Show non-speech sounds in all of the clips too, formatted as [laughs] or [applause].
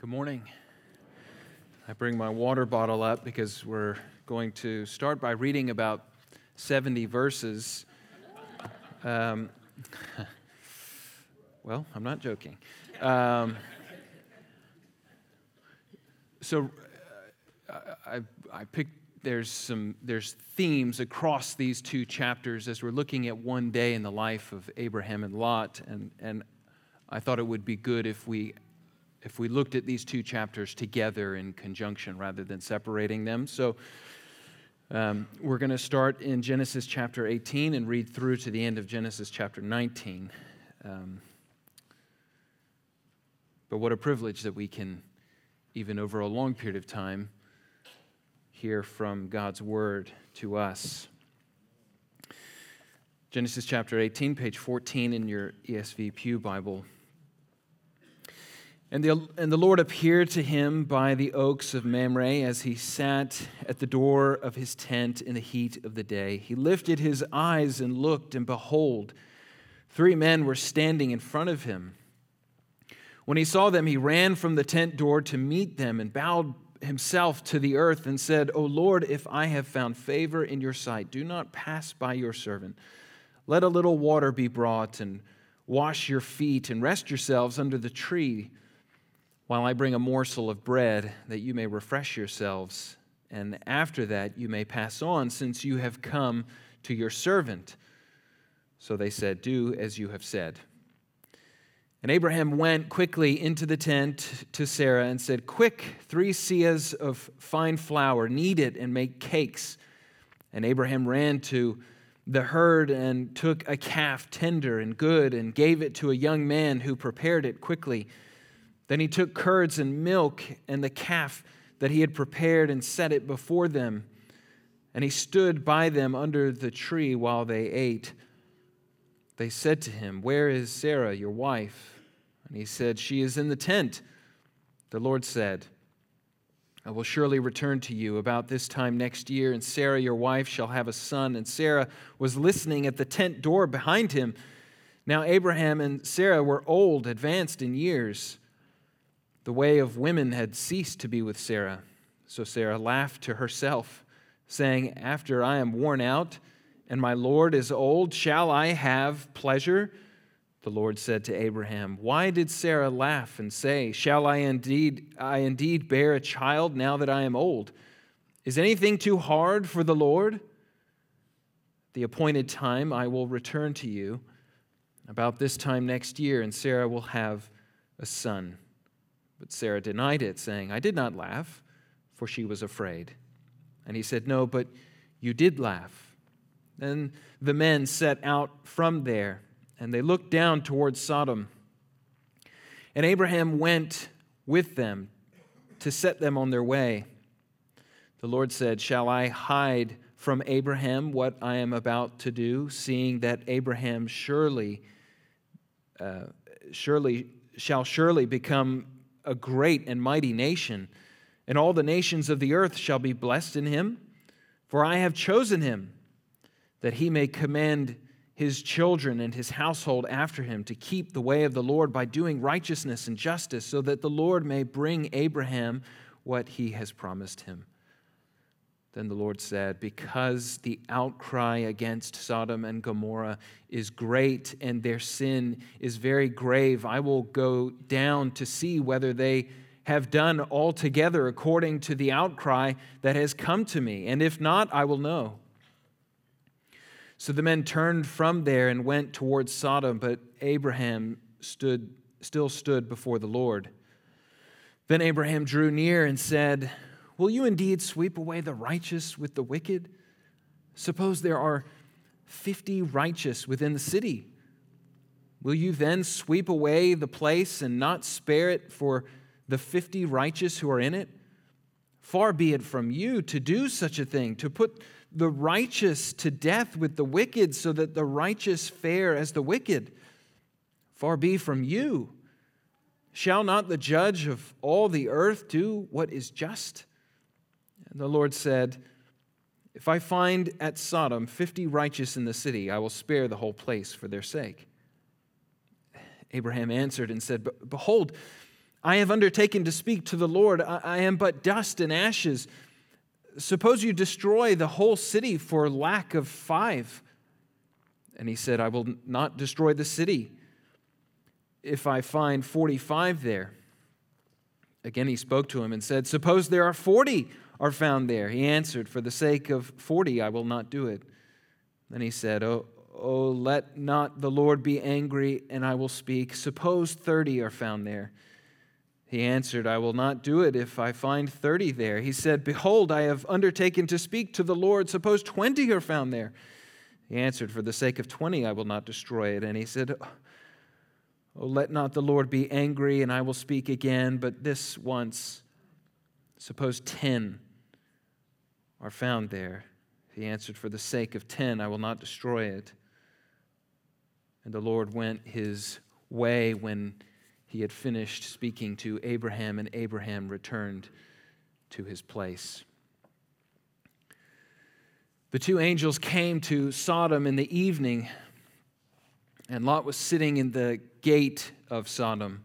Good morning. I bring my water bottle up because we're going to start by reading about 70 verses. Um, [laughs] well, I'm not joking. Um, so uh, I, I picked there's some there's themes across these two chapters as we're looking at one day in the life of Abraham and Lot, and and I thought it would be good if we if we looked at these two chapters together in conjunction rather than separating them. So um, we're going to start in Genesis chapter 18 and read through to the end of Genesis chapter 19. Um, but what a privilege that we can, even over a long period of time, hear from God's word to us. Genesis chapter 18, page 14 in your ESV Pew Bible. And the, and the Lord appeared to him by the oaks of Mamre as he sat at the door of his tent in the heat of the day. He lifted his eyes and looked, and behold, three men were standing in front of him. When he saw them, he ran from the tent door to meet them and bowed himself to the earth and said, O Lord, if I have found favor in your sight, do not pass by your servant. Let a little water be brought and wash your feet and rest yourselves under the tree while I bring a morsel of bread that you may refresh yourselves, and after that you may pass on, since you have come to your servant. So they said, Do as you have said. And Abraham went quickly into the tent to Sarah and said, Quick, three seahs of fine flour, knead it and make cakes. And Abraham ran to the herd and took a calf tender and good and gave it to a young man who prepared it quickly. Then he took curds and milk and the calf that he had prepared and set it before them. And he stood by them under the tree while they ate. They said to him, Where is Sarah, your wife? And he said, She is in the tent. The Lord said, I will surely return to you about this time next year, and Sarah, your wife, shall have a son. And Sarah was listening at the tent door behind him. Now, Abraham and Sarah were old, advanced in years. The way of women had ceased to be with Sarah. So Sarah laughed to herself, saying, After I am worn out and my Lord is old, shall I have pleasure? The Lord said to Abraham, Why did Sarah laugh and say, Shall I indeed, I indeed bear a child now that I am old? Is anything too hard for the Lord? The appointed time I will return to you about this time next year, and Sarah will have a son. But Sarah denied it, saying, I did not laugh, for she was afraid. And he said, No, but you did laugh. Then the men set out from there, and they looked down towards Sodom. And Abraham went with them to set them on their way. The Lord said, Shall I hide from Abraham what I am about to do, seeing that Abraham surely, uh, surely shall surely become a great and mighty nation, and all the nations of the earth shall be blessed in him. For I have chosen him, that he may command his children and his household after him to keep the way of the Lord by doing righteousness and justice, so that the Lord may bring Abraham what he has promised him. Then the Lord said, Because the outcry against Sodom and Gomorrah is great and their sin is very grave, I will go down to see whether they have done altogether according to the outcry that has come to me. And if not, I will know. So the men turned from there and went towards Sodom, but Abraham stood, still stood before the Lord. Then Abraham drew near and said, Will you indeed sweep away the righteous with the wicked? Suppose there are 50 righteous within the city. Will you then sweep away the place and not spare it for the 50 righteous who are in it? Far be it from you to do such a thing, to put the righteous to death with the wicked, so that the righteous fare as the wicked. Far be from you. Shall not the judge of all the earth do what is just? The Lord said, If I find at Sodom fifty righteous in the city, I will spare the whole place for their sake. Abraham answered and said, Behold, I have undertaken to speak to the Lord. I am but dust and ashes. Suppose you destroy the whole city for lack of five. And he said, I will not destroy the city if I find 45 there. Again, he spoke to him and said, Suppose there are 40 are found there. He answered, For the sake of 40, I will not do it. Then he said, Oh, oh let not the Lord be angry, and I will speak. Suppose 30 are found there. He answered, I will not do it if I find 30 there. He said, Behold, I have undertaken to speak to the Lord. Suppose 20 are found there. He answered, For the sake of 20, I will not destroy it. And he said, Oh, let not the Lord be angry, and I will speak again, but this once. Suppose 10 are found there. He answered, For the sake of 10, I will not destroy it. And the Lord went his way when he had finished speaking to Abraham, and Abraham returned to his place. The two angels came to Sodom in the evening, and Lot was sitting in the gate of Sodom.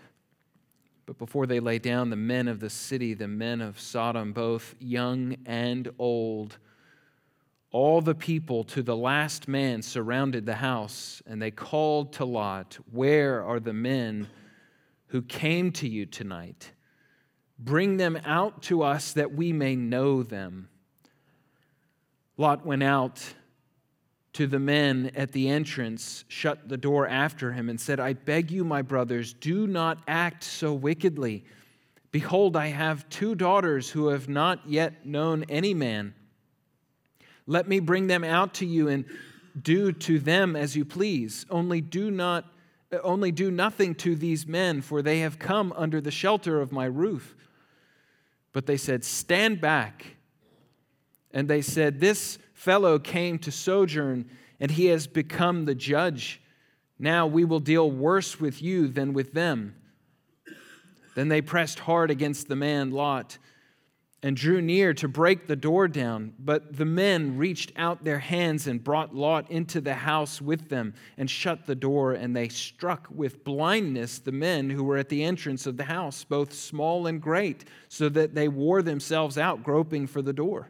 But before they lay down, the men of the city, the men of Sodom, both young and old, all the people to the last man surrounded the house, and they called to Lot, Where are the men who came to you tonight? Bring them out to us that we may know them. Lot went out to the men at the entrance, shut the door after him, and said, I beg you, my brothers, do not act so wickedly. Behold, I have two daughters who have not yet known any man. Let me bring them out to you and do to them as you please. Only do not only do nothing to these men, for they have come under the shelter of my roof. But they said, Stand back. And they said, This fellow came to sojourn, and he has become the judge. Now we will deal worse with you than with them. Then they pressed hard against the man Lot and drew near to break the door down. But the men reached out their hands and brought Lot into the house with them and shut the door. And they struck with blindness the men who were at the entrance of the house, both small and great, so that they wore themselves out groping for the door.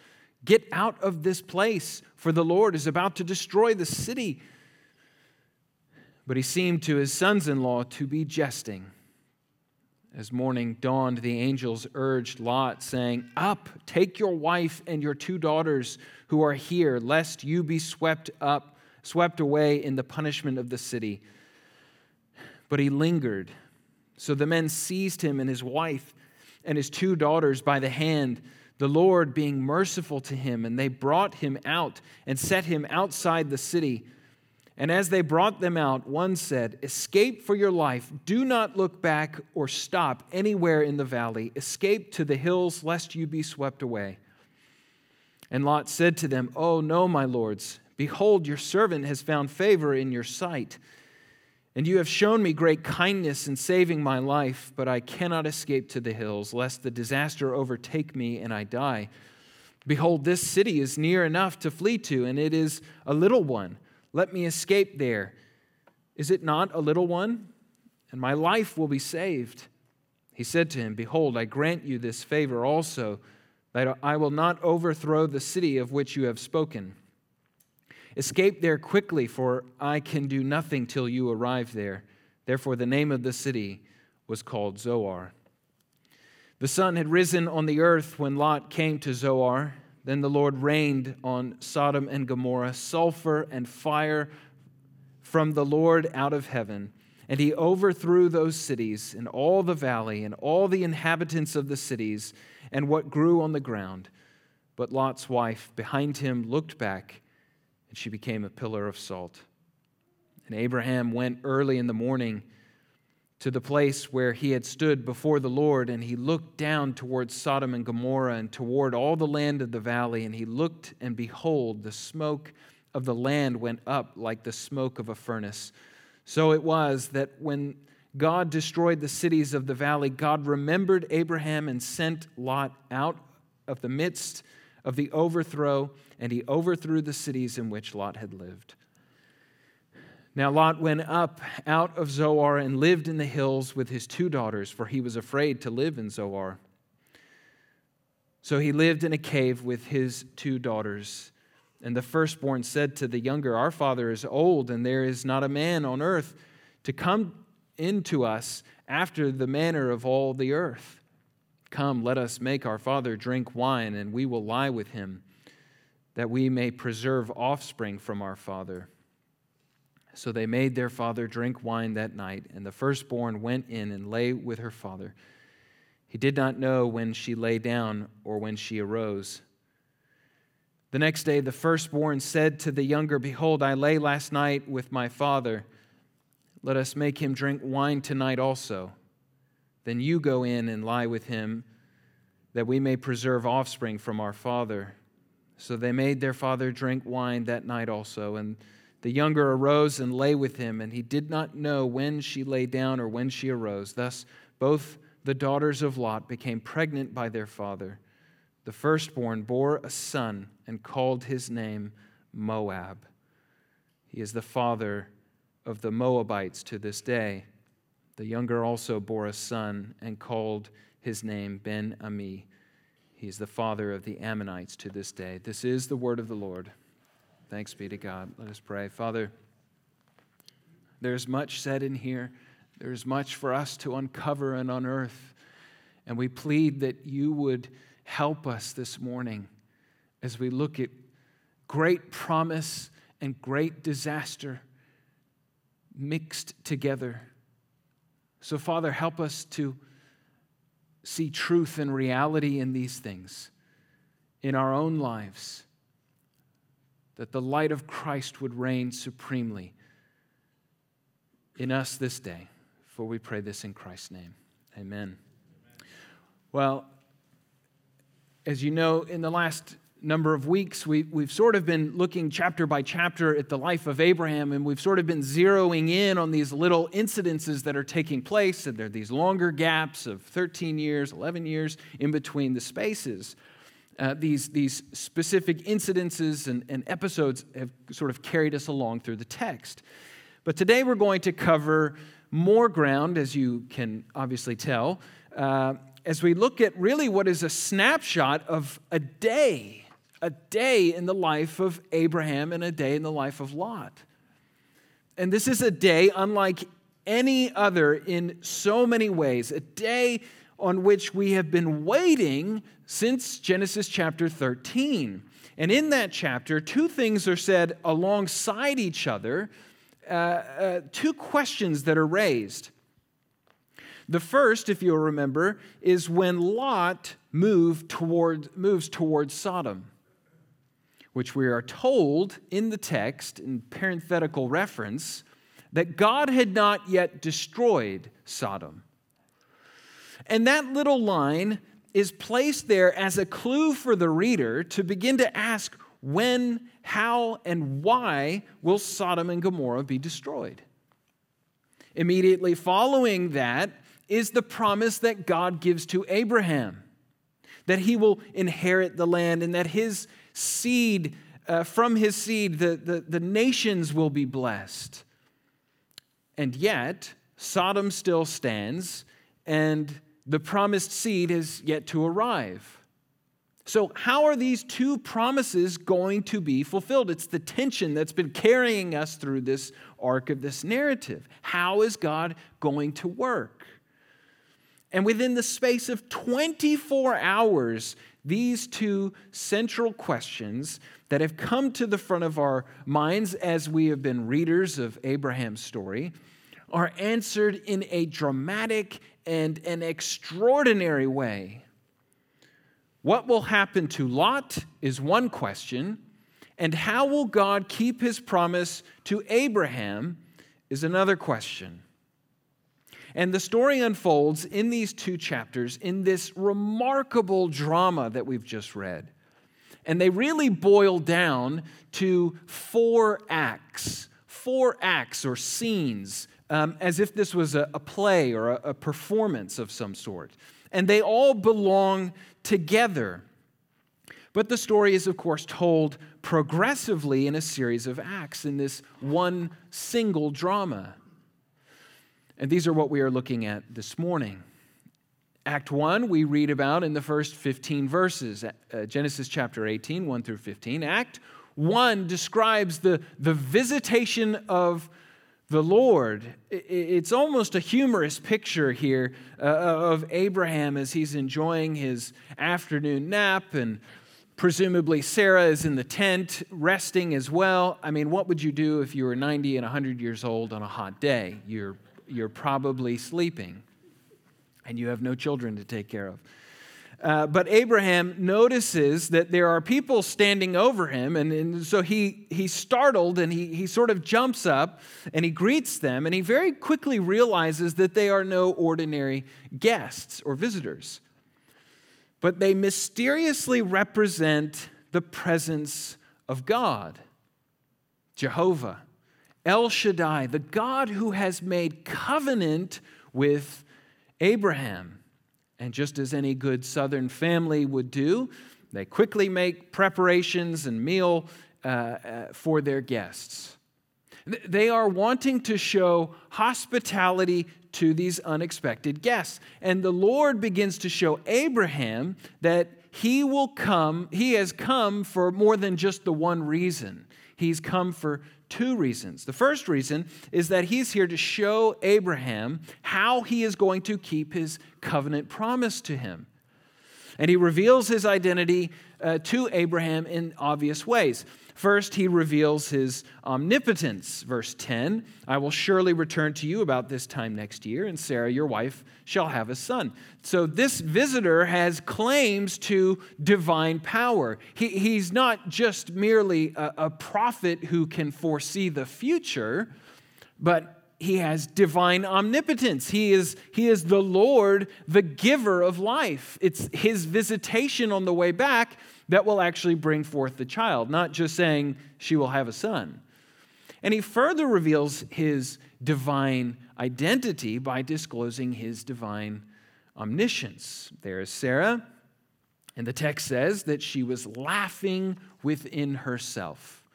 get out of this place, for the Lord is about to destroy the city. But he seemed to his sons in law to be jesting. As morning dawned, the angels urged Lot, saying, Up, take your wife and your two daughters who are here, lest you be swept up, swept away in the punishment of the city. But he lingered. So the men seized him and his wife and his two daughters by the hand, the Lord being merciful to him, and they brought him out and set him outside the city. And as they brought them out, one said, Escape for your life. Do not look back or stop anywhere in the valley. Escape to the hills, lest you be swept away. And Lot said to them, Oh, no, my lords. Behold, your servant has found favor in your sight. And you have shown me great kindness in saving my life, but I cannot escape to the hills, lest the disaster overtake me and I die. Behold, this city is near enough to flee to, and it is a little one. Let me escape there. Is it not a little one? And my life will be saved. He said to him, Behold, I grant you this favor also, that I will not overthrow the city of which you have spoken. Escape there quickly, for I can do nothing till you arrive there. Therefore, the name of the city was called Zoar. The sun had risen on the earth when Lot came to Zoar. Then the Lord rained on Sodom and Gomorrah sulfur and fire from the Lord out of heaven. And he overthrew those cities and all the valley and all the inhabitants of the cities and what grew on the ground. But Lot's wife behind him looked back, and she became a pillar of salt. And Abraham went early in the morning to the place where he had stood before the Lord, and he looked down towards Sodom and Gomorrah and toward all the land of the valley, and he looked, and behold, the smoke of the land went up like the smoke of a furnace. So it was that when God destroyed the cities of the valley, God remembered Abraham and sent Lot out of the midst of the overthrow, and he overthrew the cities in which Lot had lived. Now Lot went up out of Zoar and lived in the hills with his two daughters, for he was afraid to live in Zoar. So he lived in a cave with his two daughters. And the firstborn said to the younger, Our father is old, and there is not a man on earth to come into us after the manner of all the earth. Come, let us make our father drink wine, and we will lie with him, that we may preserve offspring from our father. So they made their father drink wine that night, and the firstborn went in and lay with her father. He did not know when she lay down or when she arose. The next day, the firstborn said to the younger, Behold, I lay last night with my father. Let us make him drink wine tonight also. Then you go in and lie with him, that we may preserve offspring from our father. So they made their father drink wine that night also. And the younger arose and lay with him, and he did not know when she lay down or when she arose. Thus, both the daughters of Lot became pregnant by their father. The firstborn bore a son and called his name Moab. He is the father of the Moabites to this day. The younger also bore a son and called his name Ben Ami. He is the father of the Ammonites to this day. This is the word of the Lord. Thanks be to God. Let us pray. Father, there's much said in here. There's much for us to uncover and unearth. And we plead that you would help us this morning as we look at great promise and great disaster mixed together. So, Father, help us to see truth and reality in these things in our own lives that the light of Christ would reign supremely in us this day. For we pray this in Christ's name. Amen. Well, as you know, in the last number of weeks, we, we've sort of been looking chapter by chapter at the life of Abraham, and we've sort of been zeroing in on these little incidences that are taking place. And there are these longer gaps of 13 years, 11 years in between the spaces uh, these, these specific incidences and, and episodes have sort of carried us along through the text. But today we're going to cover more ground, as you can obviously tell, uh, as we look at really what is a snapshot of a day, a day in the life of Abraham and a day in the life of Lot. And this is a day unlike any other in so many ways, a day on which we have been waiting since Genesis chapter 13. And in that chapter, two things are said alongside each other, uh, uh, two questions that are raised. The first, if you'll remember, is when Lot moved toward, moves towards Sodom, which we are told in the text, in parenthetical reference, that God had not yet destroyed Sodom. And that little line is placed there as a clue for the reader to begin to ask when, how, and why will Sodom and Gomorrah be destroyed? Immediately following that is the promise that God gives to Abraham that he will inherit the land and that his seed, uh, from his seed, the, the, the nations will be blessed. And yet, Sodom still stands, and the promised seed has yet to arrive. So, how are these two promises going to be fulfilled? It's the tension that's been carrying us through this arc of this narrative. How is God going to work? And within the space of 24 hours, these two central questions that have come to the front of our minds as we have been readers of Abraham's story are answered in a dramatic and an extraordinary way. What will happen to Lot is one question, and how will God keep his promise to Abraham is another question. And the story unfolds in these two chapters in this remarkable drama that we've just read. And they really boil down to four acts, four acts or scenes, um, as if this was a, a play or a, a performance of some sort. And they all belong together. But the story is, of course, told progressively in a series of acts in this one single drama. And these are what we are looking at this morning. Act 1, we read about in the first 15 verses, uh, Genesis chapter 18, 1 through 15. Act 1 describes the, the visitation of the Lord. It's almost a humorous picture here uh, of Abraham as he's enjoying his afternoon nap, and presumably Sarah is in the tent resting as well. I mean, what would you do if you were 90 and 100 years old on a hot day? You're you're probably sleeping and you have no children to take care of. Uh, but Abraham notices that there are people standing over him, and, and so he, he's startled and he, he sort of jumps up and he greets them, and he very quickly realizes that they are no ordinary guests or visitors, but they mysteriously represent the presence of God, Jehovah. El Shaddai, the God who has made covenant with Abraham. And just as any good southern family would do, they quickly make preparations and meal uh, uh, for their guests. They are wanting to show hospitality to these unexpected guests. And the Lord begins to show Abraham that he will come, he has come for more than just the one reason. He's come for two reasons. The first reason is that he's here to show Abraham how he is going to keep his covenant promise to him. And he reveals his identity uh, to Abraham in obvious ways. First, he reveals his omnipotence. Verse 10 I will surely return to you about this time next year, and Sarah, your wife, shall have a son. So, this visitor has claims to divine power. He, he's not just merely a, a prophet who can foresee the future, but he has divine omnipotence. He is, he is the Lord, the giver of life. It's his visitation on the way back that will actually bring forth the child, not just saying she will have a son. And he further reveals his divine identity by disclosing his divine omniscience. There is Sarah, and the text says that she was laughing within herself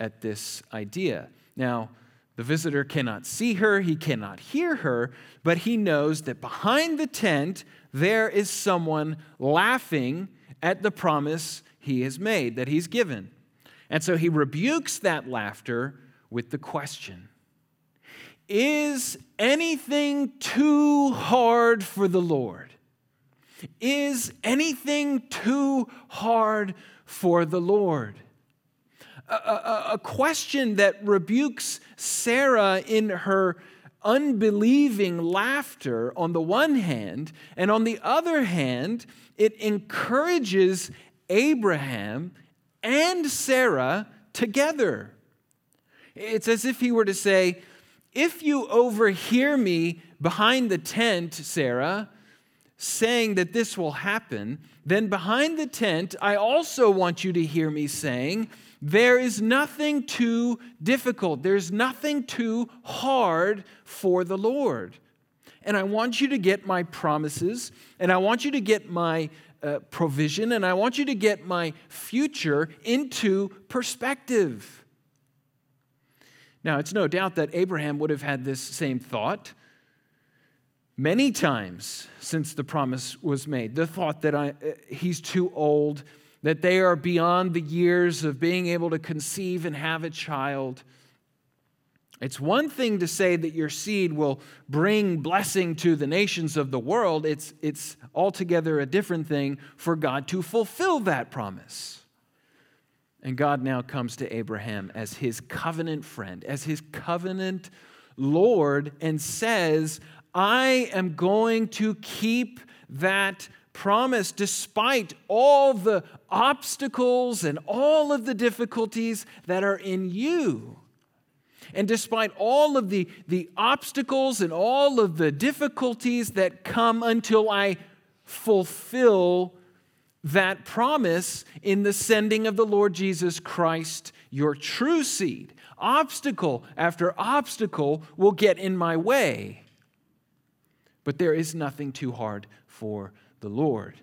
at this idea. Now, the visitor cannot see her, he cannot hear her, but he knows that behind the tent there is someone laughing at the promise he has made, that he's given. And so he rebukes that laughter with the question Is anything too hard for the Lord? Is anything too hard for the Lord? A, a, a question that rebukes Sarah in her unbelieving laughter on the one hand, and on the other hand, it encourages Abraham and Sarah together. It's as if he were to say, If you overhear me behind the tent, Sarah, saying that this will happen, then behind the tent, I also want you to hear me saying, There is nothing too difficult, there's nothing too hard for the Lord. And I want you to get my promises, and I want you to get my uh, provision, and I want you to get my future into perspective. Now, it's no doubt that Abraham would have had this same thought many times since the promise was made. The thought that I, uh, he's too old, that they are beyond the years of being able to conceive and have a child. It's one thing to say that your seed will bring blessing to the nations of the world. It's, it's altogether a different thing for God to fulfill that promise. And God now comes to Abraham as his covenant friend, as his covenant Lord, and says, I am going to keep that promise despite all the obstacles and all of the difficulties that are in you. And despite all of the, the obstacles and all of the difficulties that come until I fulfill that promise in the sending of the Lord Jesus Christ, your true seed. Obstacle after obstacle will get in my way. But there is nothing too hard for the Lord.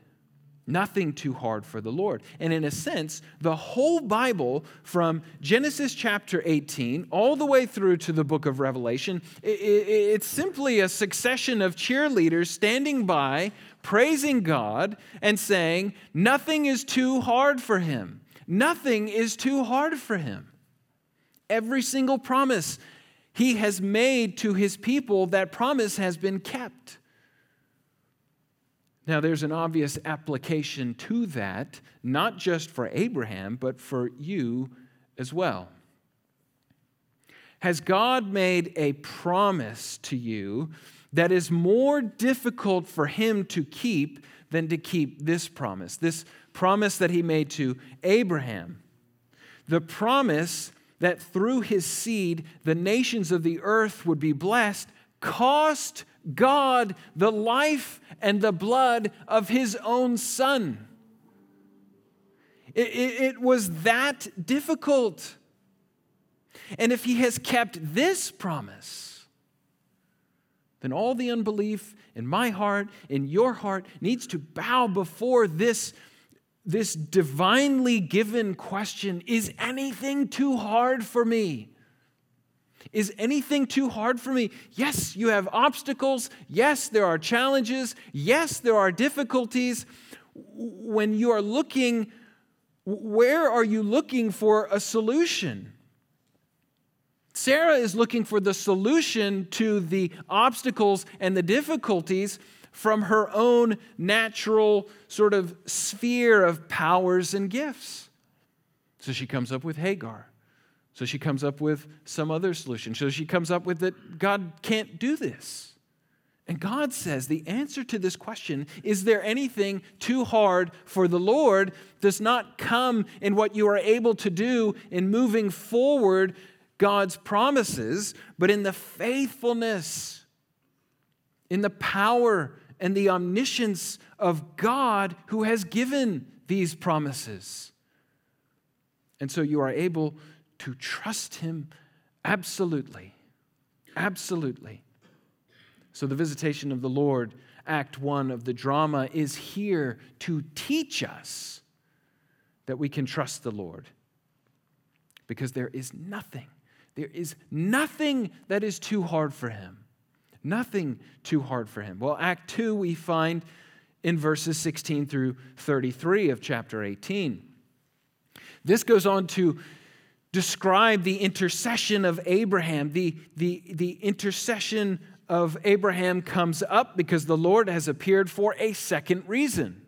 Nothing too hard for the Lord. And in a sense, the whole Bible, from Genesis chapter 18 all the way through to the book of Revelation, it's simply a succession of cheerleaders standing by, praising God, and saying, Nothing is too hard for him. Nothing is too hard for him. Every single promise he has made to his people, that promise has been kept. Now, there's an obvious application to that, not just for Abraham, but for you as well. Has God made a promise to you that is more difficult for him to keep than to keep this promise? This promise that he made to Abraham. The promise that through his seed the nations of the earth would be blessed cost God the life and the blood of his own son. It, it, it, was that difficult. And if he has kept this promise, then all the unbelief in my heart, in your heart, needs to bow before this, this divinely given question Is anything too hard for me? Is anything too hard for me? Yes, you have obstacles. Yes, there are challenges. Yes, there are difficulties. When you are looking, where are you looking for a solution? Sarah is looking for the solution to the obstacles and the difficulties from her own natural sort of sphere of powers and gifts. So she comes up with Hagar. So she comes up with some other solution. So she comes up with that God can't do this. And God says the answer to this question, is there anything too hard for the Lord, does not come in what you are able to do in moving forward God's promises, but in the faithfulness, in the power and the omniscience of God who has given these promises. And so you are able to trust Him absolutely. Absolutely. So, the visitation of the Lord, Act One of the drama, is here to teach us that we can trust the Lord. Because there is nothing, there is nothing that is too hard for Him. Nothing too hard for Him. Well, Act Two, we find in verses 16 through 33 of chapter 18. This goes on to describe the intercession of Abraham. The, the, the intercession of Abraham comes up because the Lord has appeared for a second reason.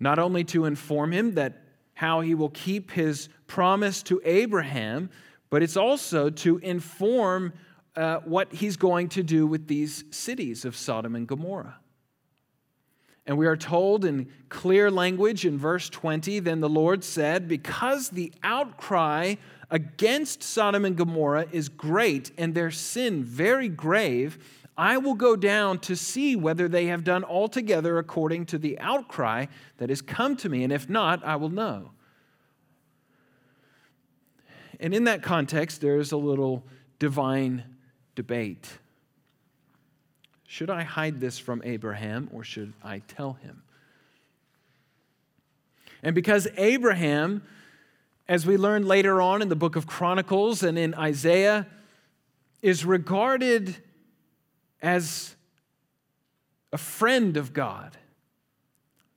Not only to inform him that how he will keep his promise to Abraham, but it's also to inform uh, what he's going to do with these cities of Sodom and Gomorrah. And we are told in clear language in verse 20 then the Lord said, Because the outcry against Sodom and Gomorrah is great and their sin very grave, I will go down to see whether they have done altogether according to the outcry that has come to me, and if not, I will know. And in that context, there's a little divine debate. Should I hide this from Abraham or should I tell him? And because Abraham, as we learn later on in the book of Chronicles and in Isaiah, is regarded as a friend of God,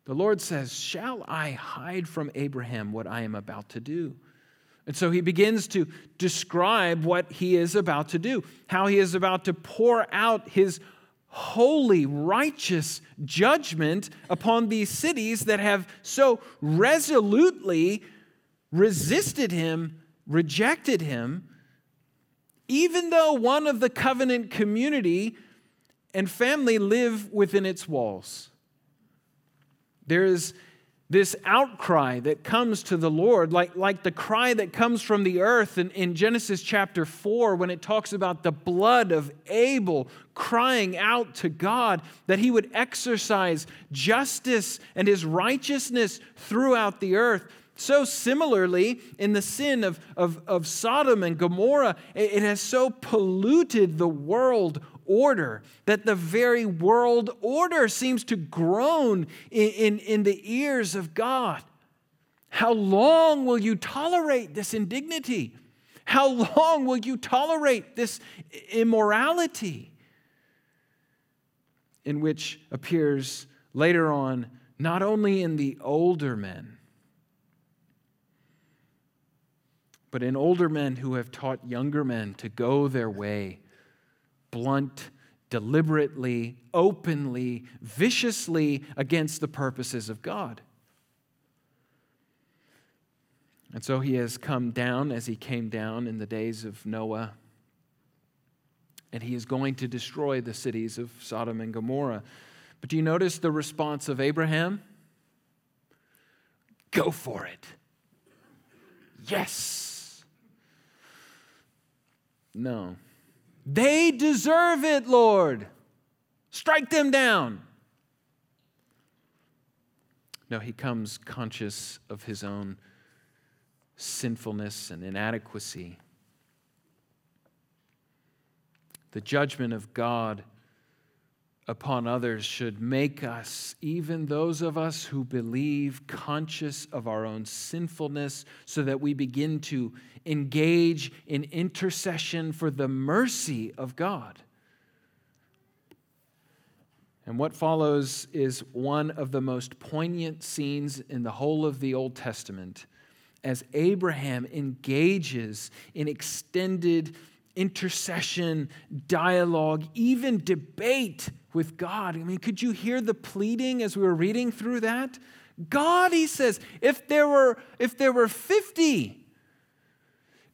the Lord says, Shall I hide from Abraham what I am about to do? And so he begins to describe what he is about to do, how he is about to pour out his holy, righteous judgment upon these cities that have so resolutely resisted him, rejected him, even though one of the covenant community and family live within its walls. There is this outcry that comes to the Lord, like, like the cry that comes from the earth in, in Genesis chapter 4, when it talks about the blood of Abel crying out to God that he would exercise justice and his righteousness throughout the earth. So, similarly, in the sin of, of, of Sodom and Gomorrah, it, it has so polluted the world order, that the very world order seems to groan in, in, in the ears of God. How long will you tolerate this indignity? How long will you tolerate this immorality? In which appears later on not only in the older men, but in older men who have taught younger men to go their way blunt, deliberately, openly, viciously against the purposes of God. And so he has come down as he came down in the days of Noah. And he is going to destroy the cities of Sodom and Gomorrah. But do you notice the response of Abraham? Go for it. Yes. No. They deserve it, Lord. Strike them down. No, he comes conscious of his own sinfulness and inadequacy. The judgment of God upon others should make us, even those of us who believe, conscious of our own sinfulness, so that we begin to engage in intercession for the mercy of God. And what follows is one of the most poignant scenes in the whole of the Old Testament as Abraham engages in extended intercession, dialogue, even debate with God. I mean, could you hear the pleading as we were reading through that? God, he says, if there were if there were 50,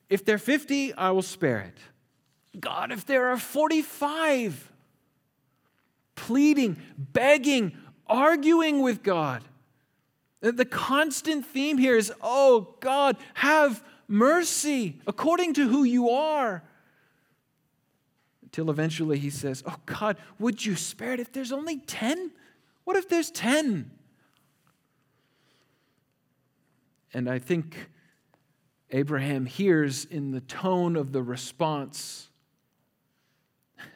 if there are 50, I will spare it. God, if there are 45, pleading, begging, arguing with God. The constant theme here is, oh God, have mercy according to who you are till eventually he says, Oh God, would you spare it if there's only 10? What if there's 10? And I think Abraham hears in the tone of the response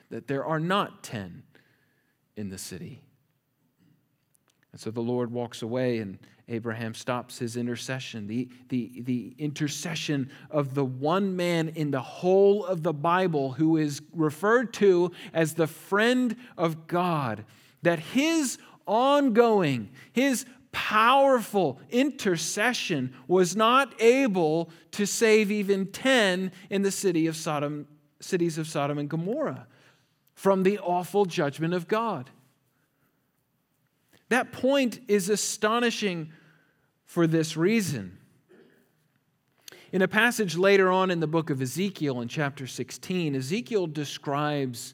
that there are not 10 in the city. And so the Lord walks away and Abraham stops his intercession, the, the, the intercession of the one man in the whole of the Bible who is referred to as the friend of God, that his ongoing, his powerful intercession was not able to save even 10 in the city of Sodom, cities of Sodom and Gomorrah from the awful judgment of God. That point is astonishing for this reason. In a passage later on in the book of Ezekiel, in chapter 16, Ezekiel describes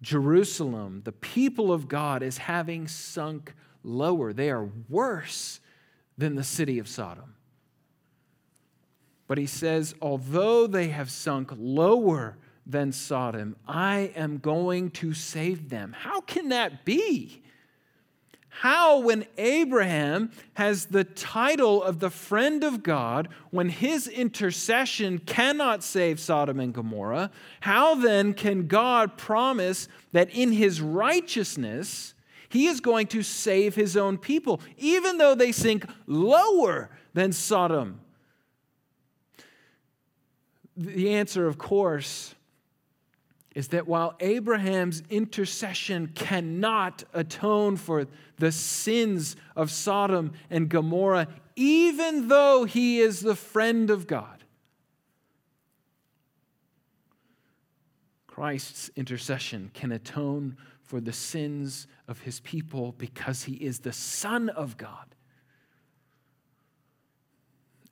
Jerusalem, the people of God, as having sunk lower. They are worse than the city of Sodom. But he says, although they have sunk lower than Sodom, I am going to save them. How can that be? How, when Abraham has the title of the friend of God, when his intercession cannot save Sodom and Gomorrah, how then can God promise that in his righteousness he is going to save his own people, even though they sink lower than Sodom? The answer, of course, is that while Abraham's intercession cannot atone for the sins of Sodom and Gomorrah, even though he is the friend of God, Christ's intercession can atone for the sins of his people because he is the Son of God.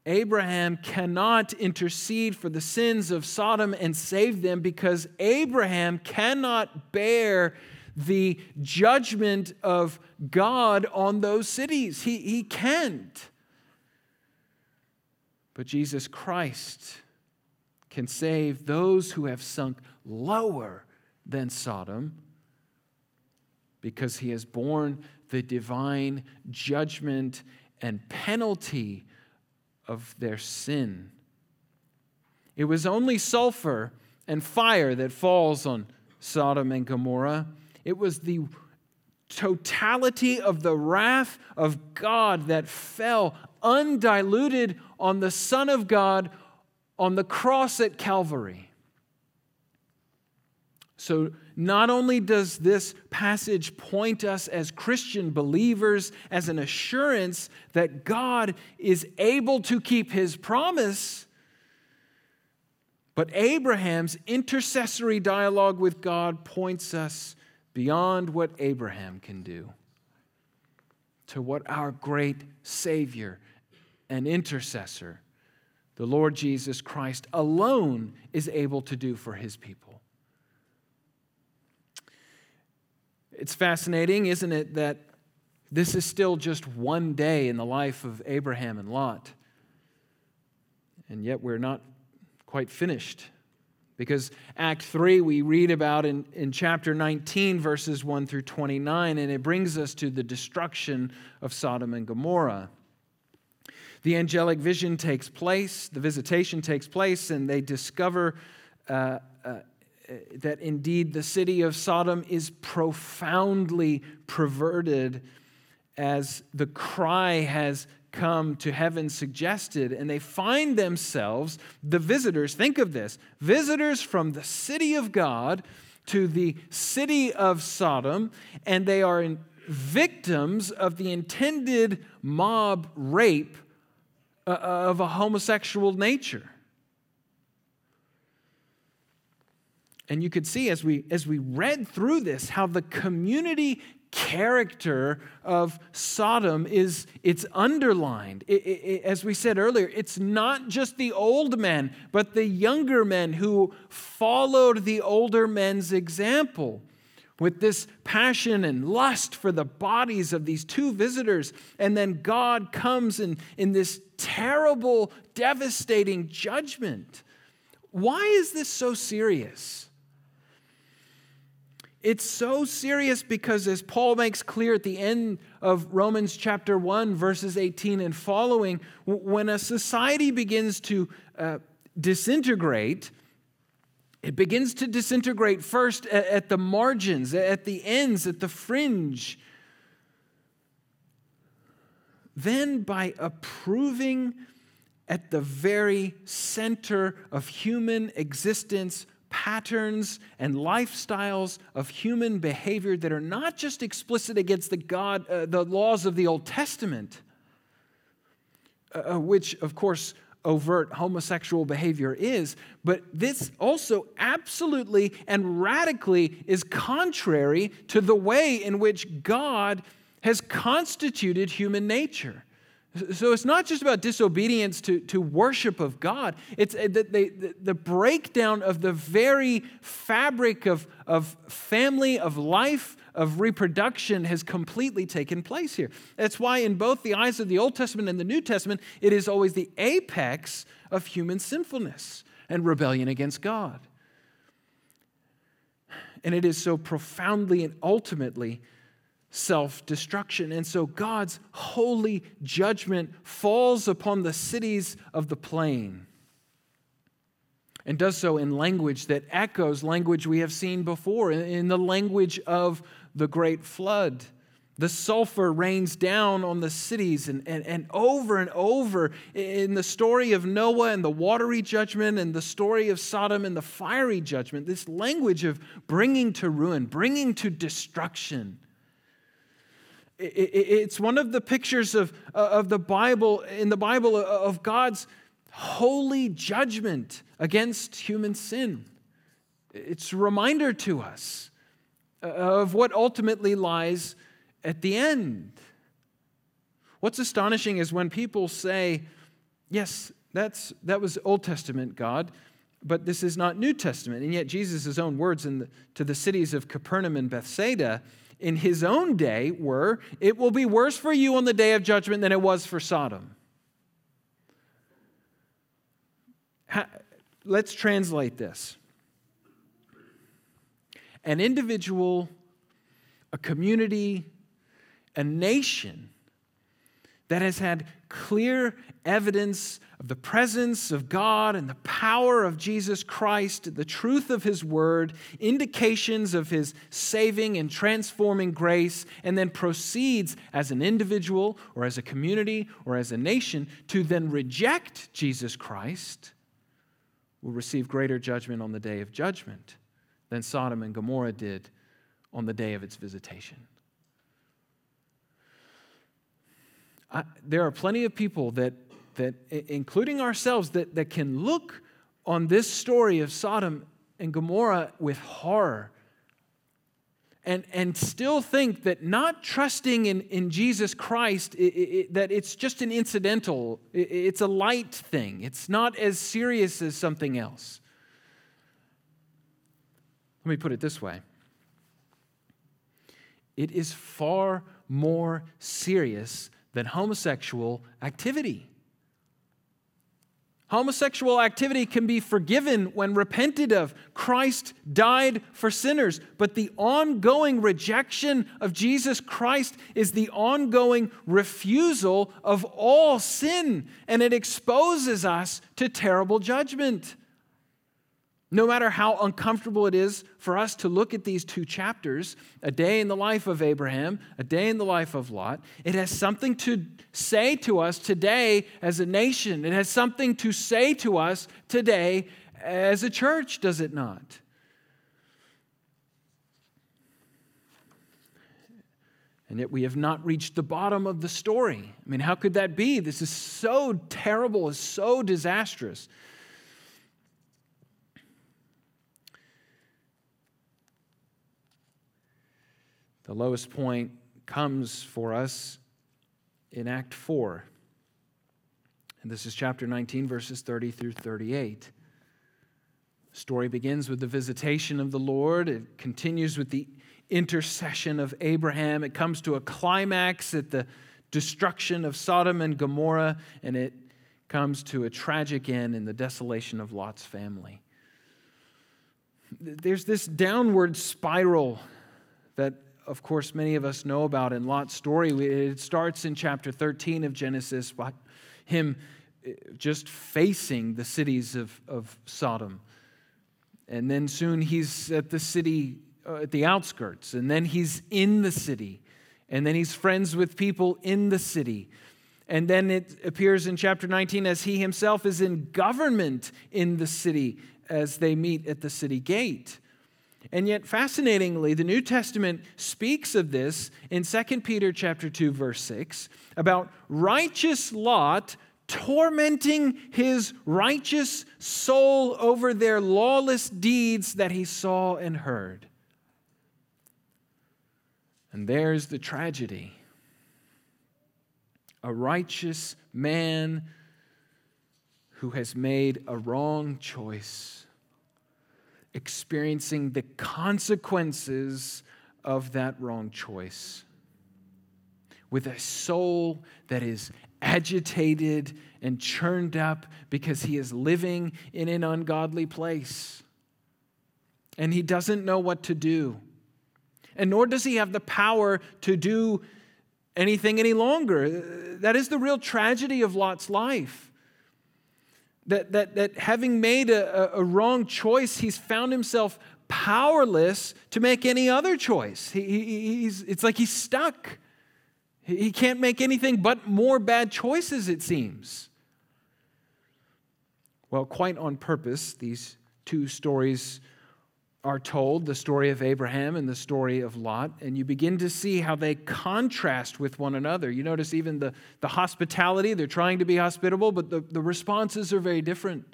Abraham cannot intercede for the sins of Sodom and save them because Abraham cannot bear the judgment of God on those cities. He, he can't. But Jesus Christ can save those who have sunk lower than Sodom because he has borne the divine judgment and penalty of their sin. It was only sulfur and fire that falls on Sodom and Gomorrah. It was the totality of the wrath of God that fell undiluted on the Son of God on the cross at Calvary. So, not only does this passage point us as Christian believers as an assurance that God is able to keep his promise, but Abraham's intercessory dialogue with God points us beyond what Abraham can do to what our great Savior and intercessor, the Lord Jesus Christ, alone is able to do for his people. It's fascinating, isn't it, that this is still just one day in the life of Abraham and Lot. And yet we're not quite finished because Act 3 we read about in, in chapter 19, verses 1 through 29, and it brings us to the destruction of Sodom and Gomorrah. The angelic vision takes place, the visitation takes place, and they discover uh, uh, that indeed the city of Sodom is profoundly perverted as the cry has come to heaven suggested, and they find themselves, the visitors, think of this visitors from the city of God to the city of Sodom, and they are victims of the intended mob rape uh, of a homosexual nature. And you could see as we, as we read through this how the community character of Sodom is it's underlined. It, it, it, as we said earlier, it's not just the old men, but the younger men who followed the older men's example with this passion and lust for the bodies of these two visitors. And then God comes in, in this terrible, devastating judgment. Why is this so serious? It's so serious because, as Paul makes clear at the end of Romans chapter 1, verses 18 and following, when a society begins to uh, disintegrate, it begins to disintegrate first at, at the margins, at the ends, at the fringe. Then, by approving at the very center of human existence, patterns and lifestyles of human behavior that are not just explicit against the God, uh, the laws of the Old Testament, uh, uh, which, of course, overt homosexual behavior is, but this also absolutely and radically is contrary to the way in which God has constituted human nature. So it's not just about disobedience to, to worship of God, it's uh, the, the, the breakdown of the very fabric of, of family, of life, of reproduction has completely taken place here. That's why, in both the eyes of the Old Testament and the New Testament, it is always the apex of human sinfulness and rebellion against God. And it is so profoundly and ultimately self destruction. And so God's holy judgment falls upon the cities of the plain and does so in language that echoes language we have seen before, in the language of the great flood. The sulfur rains down on the cities, and, and, and over and over in the story of Noah and the watery judgment, and the story of Sodom and the fiery judgment, this language of bringing to ruin, bringing to destruction it's one of the pictures of, uh, of the Bible, in the Bible, uh, of God's holy judgment against human sin. It's a reminder to us of what ultimately lies at the end. What's astonishing is when people say, yes, that's, that was Old Testament God, but this is not New Testament. And yet, Jesus' own words the, to the cities of Capernaum and Bethsaida in his own day were, It will be worse for you on the day of judgment than it was for Sodom. let's translate this. An individual, a community, a nation that has had clear evidence of the presence of God and the power of Jesus Christ, the truth of His Word, indications of His saving and transforming grace, and then proceeds as an individual or as a community or as a nation to then reject Jesus Christ, will receive greater judgment on the day of judgment than Sodom and Gomorrah did on the day of its visitation. I, there are plenty of people that, that, including ourselves, that, that can look on this story of Sodom and Gomorrah with horror and, and still think that not trusting in, in Jesus Christ, it, it, that it's just an incidental, it, it's a light thing. It's not as serious as something else. Let me put it this way it is far more serious than homosexual activity. Homosexual activity can be forgiven when repented of. Christ died for sinners. But the ongoing rejection of Jesus Christ is the ongoing refusal of all sin, and it exposes us to terrible judgment. No matter how uncomfortable it is for us to look at these two chapters, a day in the life of Abraham, a day in the life of Lot, it has something to say to us today as a nation. It has something to say to us today as a church, does it not? And yet we have not reached the bottom of the story. I mean, how could that be? This is so terrible, it's so disastrous. The lowest point comes for us in Act 4. And this is chapter 19, verses 30 through 38. The story begins with the visitation of the Lord. It continues with the intercession of Abraham. It comes to a climax at the destruction of Sodom and Gomorrah, and it comes to a tragic end in the desolation of Lot's family. There's this downward spiral that of course, many of us know about in Lot's story. It starts in chapter 13 of Genesis, by him eh, just facing the cities of, of Sodom. And then soon he's at the city, uh, at the outskirts. And then he's in the city. And then he's friends with people in the city. And then it appears in chapter 19 as he himself is in government in the city as they meet at the city gate. And yet fascinatingly, the New Testament speaks of this in 2 Peter chapter 2 verse 6 about righteous Lot tormenting his righteous soul over their lawless deeds that he saw and heard. And there's the tragedy. A righteous man who has made a wrong choice experiencing the consequences of that wrong choice. With a soul that is agitated and churned up because he is living in an ungodly place. And he doesn't know what to do. And nor does he have the power to do anything any longer. That is the real tragedy of Lot's life that, that, that having made a, a wrong choice, he's found himself powerless to make any other choice. He, he, he's, it's like he's stuck. He can't make anything but more bad choices, it seems. Well, quite on purpose, these two stories are told the story of Abraham and the story of Lot, and you begin to see how they contrast with one another. You notice even the, the hospitality, they're trying to be hospitable, but the, the responses are very different.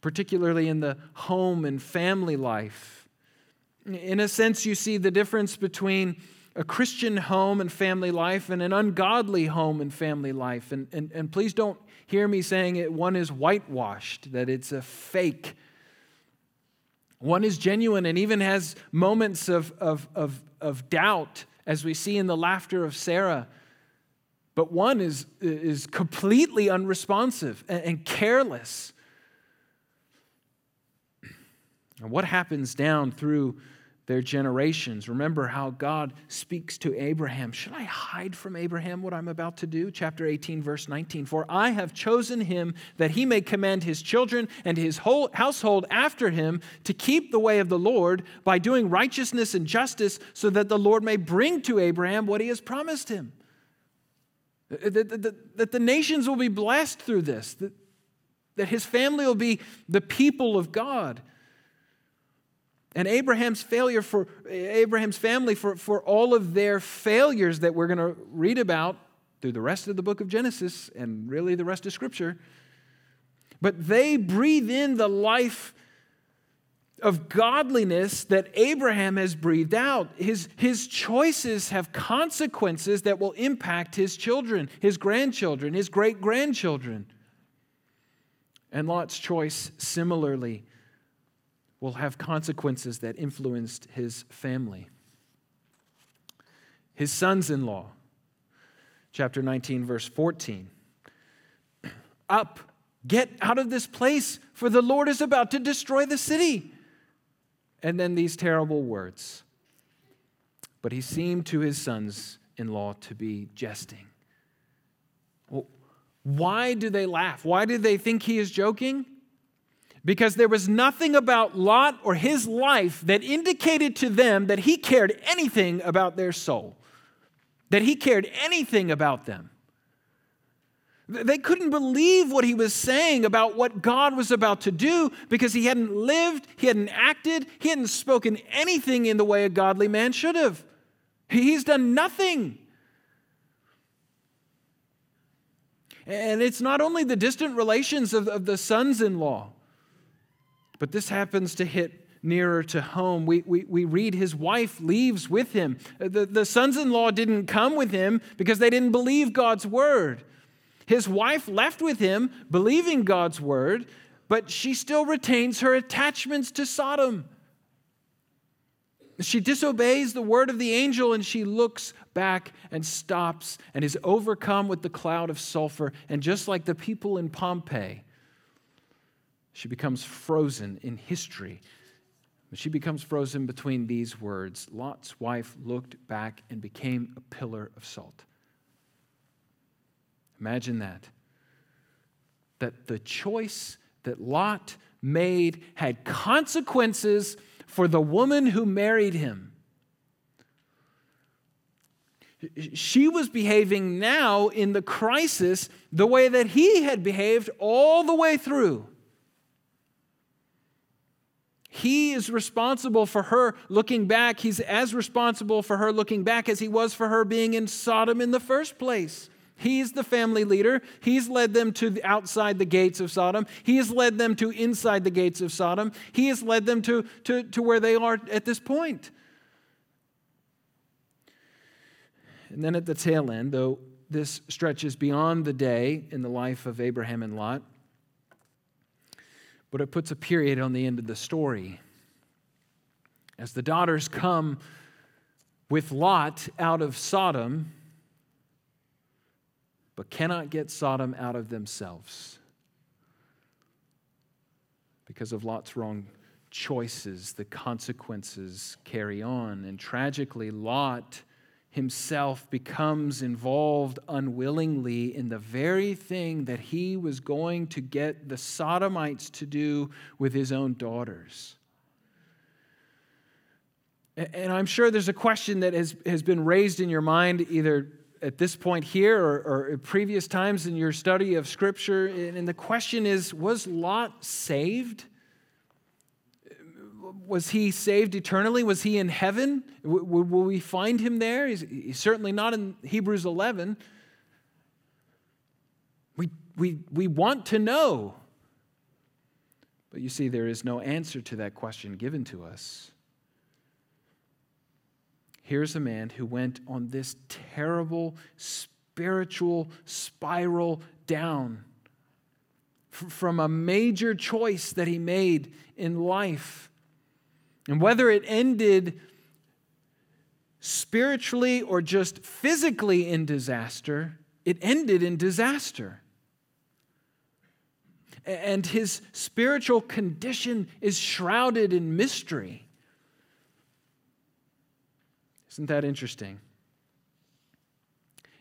particularly in the home and family life. In a sense, you see the difference between a Christian home and family life and an ungodly home and family life. And, and, and please don't hear me saying it, one is whitewashed, that it's a fake. One is genuine and even has moments of, of, of, of doubt, as we see in the laughter of Sarah. But one is, is completely unresponsive and, and careless. And what happens down through their generations. Remember how God speaks to Abraham. Should I hide from Abraham what I'm about to do? Chapter 18, verse 19. For I have chosen him that he may command his children and his whole household after him to keep the way of the Lord by doing righteousness and justice, so that the Lord may bring to Abraham what he has promised him. That, the nations will be blessed through this, that his family will be the people of God. And Abraham's failure for Abraham's family for, for all of their failures that we're going to read about through the rest of the book of Genesis and really the rest of Scripture. But they breathe in the life of godliness that Abraham has breathed out. His, his choices have consequences that will impact his children, his grandchildren, his great grandchildren. And Lot's choice similarly will have consequences that influenced his family. His sons in law, chapter 19, verse 14. [clears throat] Up, get out of this place, for the Lord is about to destroy the city. And then these terrible words. But he seemed to his sons in law to be jesting. Well, why do they laugh? Why do they think he is joking? Because there was nothing about Lot or his life that indicated to them that he cared anything about their soul, that he cared anything about them. They couldn't believe what he was saying about what God was about to do because he hadn't lived, he hadn't acted, he hadn't spoken anything in the way a godly man should have. He's done nothing. And it's not only the distant relations of, of the sons in law. But this happens to hit nearer to home. We, we, we read his wife leaves with him. The, the sons in law didn't come with him because they didn't believe God's word. His wife left with him, believing God's word, but she still retains her attachments to Sodom. She disobeys the word of the angel and she looks back and stops and is overcome with the cloud of sulfur. And just like the people in Pompeii, she becomes frozen in history. She becomes frozen between these words Lot's wife looked back and became a pillar of salt. Imagine that. That the choice that Lot made had consequences for the woman who married him. She was behaving now in the crisis the way that he had behaved all the way through. He is responsible for her looking back. He's as responsible for her looking back as he was for her being in Sodom in the first place. He's the family leader. He's led them to the outside the gates of Sodom. He has led them to inside the gates of Sodom. He has led them to, to, to where they are at this point. And then at the tail end, though this stretches beyond the day in the life of Abraham and Lot, but it puts a period on the end of the story. As the daughters come with Lot out of Sodom, but cannot get Sodom out of themselves because of Lot's wrong choices, the consequences carry on. And tragically, Lot himself becomes involved unwillingly in the very thing that he was going to get the Sodomites to do with his own daughters. And I'm sure there's a question that has, has been raised in your mind either at this point here or, or at previous times in your study of Scripture. And the question is Was Lot saved? Was he saved eternally? Was he in heaven? W- will we find him there? He's, he's, certainly not in Hebrews 11. We, we, we want to know. But you see, there is no answer to that question given to us. Here's a man who went on this terrible spiritual spiral down from a major choice that he made in life. And whether it ended spiritually or just physically in disaster, it ended in disaster. And his spiritual condition is shrouded in mystery. Isn't that interesting?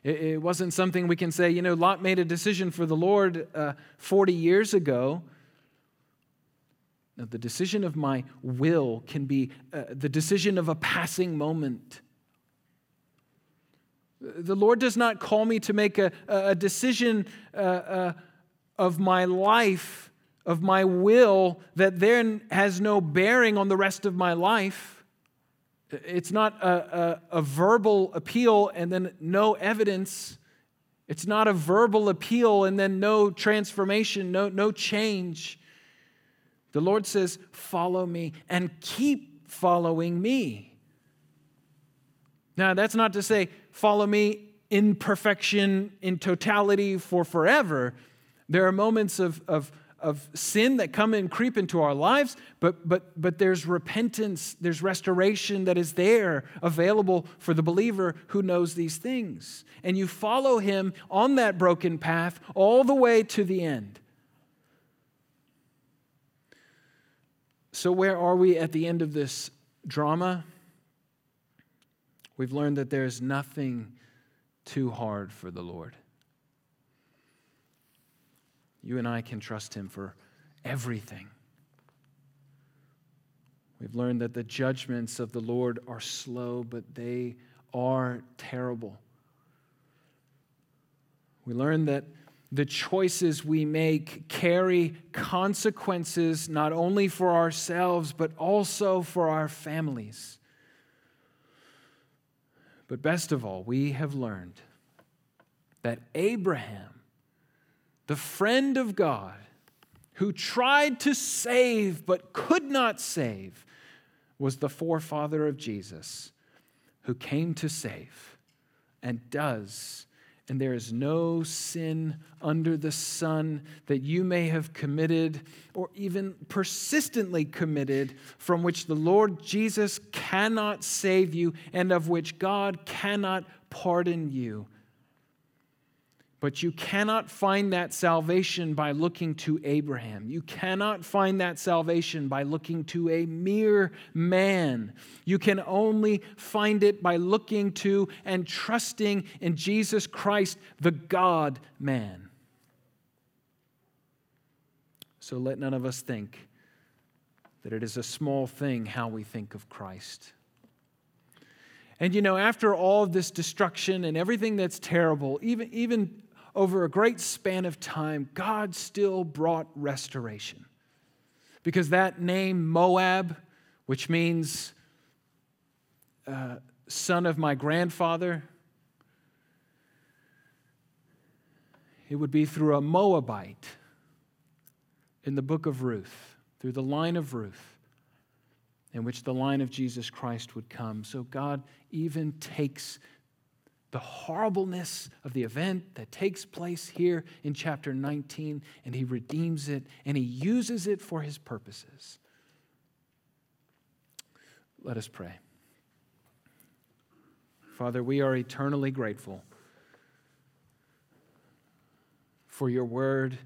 It, wasn't something we can say, you know, Lot made a decision for the Lord uh, 40 years ago. No, the decision of my will can be uh, the decision of a passing moment. The Lord does not call me to make a, a decision uh, uh, of my life, of my will, that then has no bearing on the rest of my life. It's not a, a, a, verbal appeal and then no evidence. It's not a verbal appeal and then no transformation, no, no change. The Lord says, Follow me and keep following me. Now, that's not to say, Follow me in perfection, in totality for forever. There are moments of, of of sin that come and creep into our lives, but, but, but there's repentance, there's restoration that is there available for the believer who knows these things. And you follow him on that broken path all the way to the end. So, where are we at the end of this drama? We've learned that there's nothing too hard for the Lord you and I can trust Him for everything. We've learned that the judgments of the Lord are slow, but they are terrible. We learn that the choices we make carry consequences not only for ourselves, but also for our families. But best of all, we have learned that Abraham the friend of God, who tried to save but could not save, was the forefather of Jesus, who came to save and does. And there is no sin under the sun that you may have committed or even persistently committed from which the Lord Jesus cannot save you and of which God cannot pardon you. But you cannot find that salvation by looking to Abraham. You cannot find that salvation by looking to a mere man. You can only find it by looking to and trusting in Jesus Christ, the God man. So let none of us think that it is a small thing how we think of Christ. And you know, after all of this destruction and everything that's terrible, even, even over a great span of time, God still brought restoration. Because that name, Moab, which means uh, son of my grandfather, it would be through a Moabite in the book of Ruth, through the line of Ruth, in which the line of Jesus Christ would come. So God even takes the horribleness of the event that takes place here in chapter 19, and he redeems it and he uses it for his purposes. Let us pray. Father, we are eternally grateful for your word,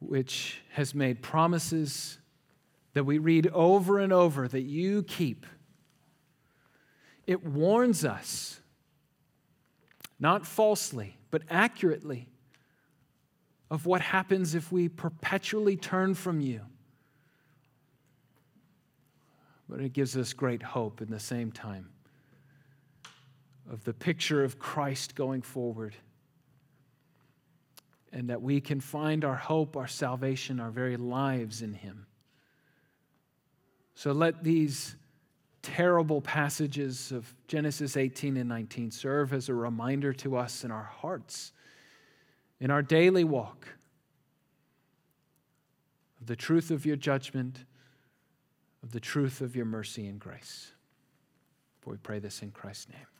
which has made promises that we read over and over that you keep it warns us, not falsely, but accurately, of what happens if we perpetually turn from you. But it gives us great hope in the same time of the picture of Christ going forward. And that we can find our hope, our salvation, our very lives in Him. So let these terrible passages of Genesis 18 and 19 serve as a reminder to us in our hearts, in our daily walk, of the truth of your judgment, of the truth of your mercy and grace. For we pray this in Christ's name.